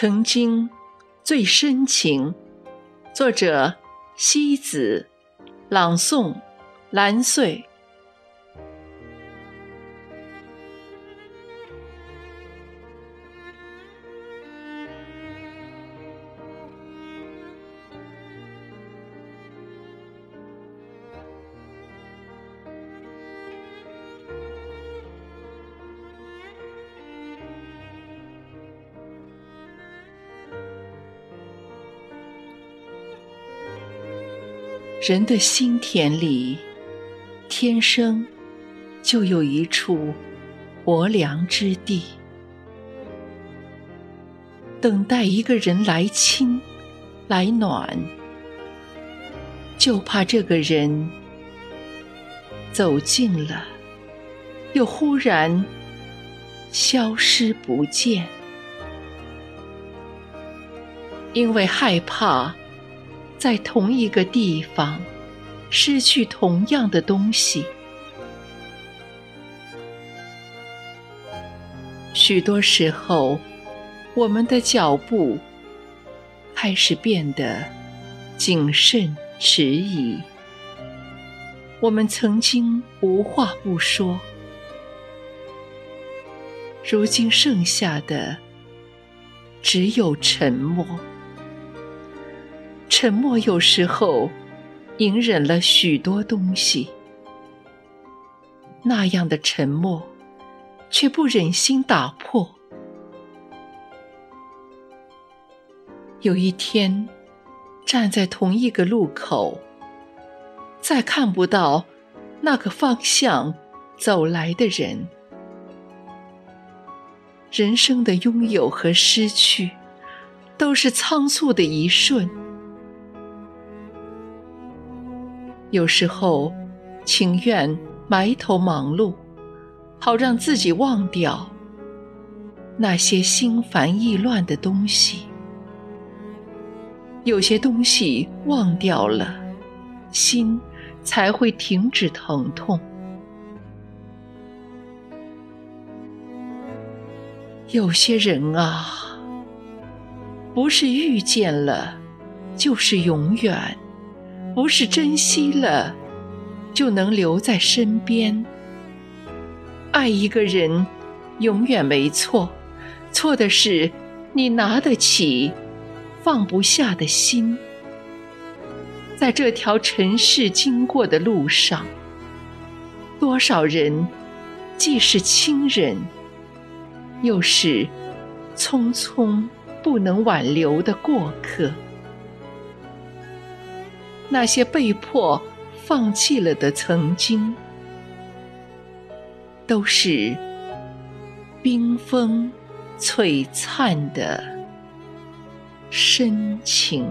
曾经最深情。作者：西子，朗诵：蓝穗。人的心田里，天生就有一处薄凉之地，等待一个人来亲来暖。就怕这个人走近了，又忽然消失不见，因为害怕。在同一个地方，失去同样的东西。许多时候，我们的脚步开始变得谨慎迟疑。我们曾经无话不说，如今剩下的只有沉默。沉默有时候隐忍了许多东西，那样的沉默却不忍心打破。有一天，站在同一个路口，再看不到那个方向走来的人。人生的拥有和失去，都是仓促的一瞬。有时候，情愿埋头忙碌，好让自己忘掉那些心烦意乱的东西。有些东西忘掉了，心才会停止疼痛。有些人啊，不是遇见了，就是永远。不是珍惜了，就能留在身边。爱一个人，永远没错，错的是你拿得起，放不下的心。在这条尘世经过的路上，多少人既是亲人，又是匆匆不能挽留的过客。那些被迫放弃了的曾经，都是冰封璀璨的深情。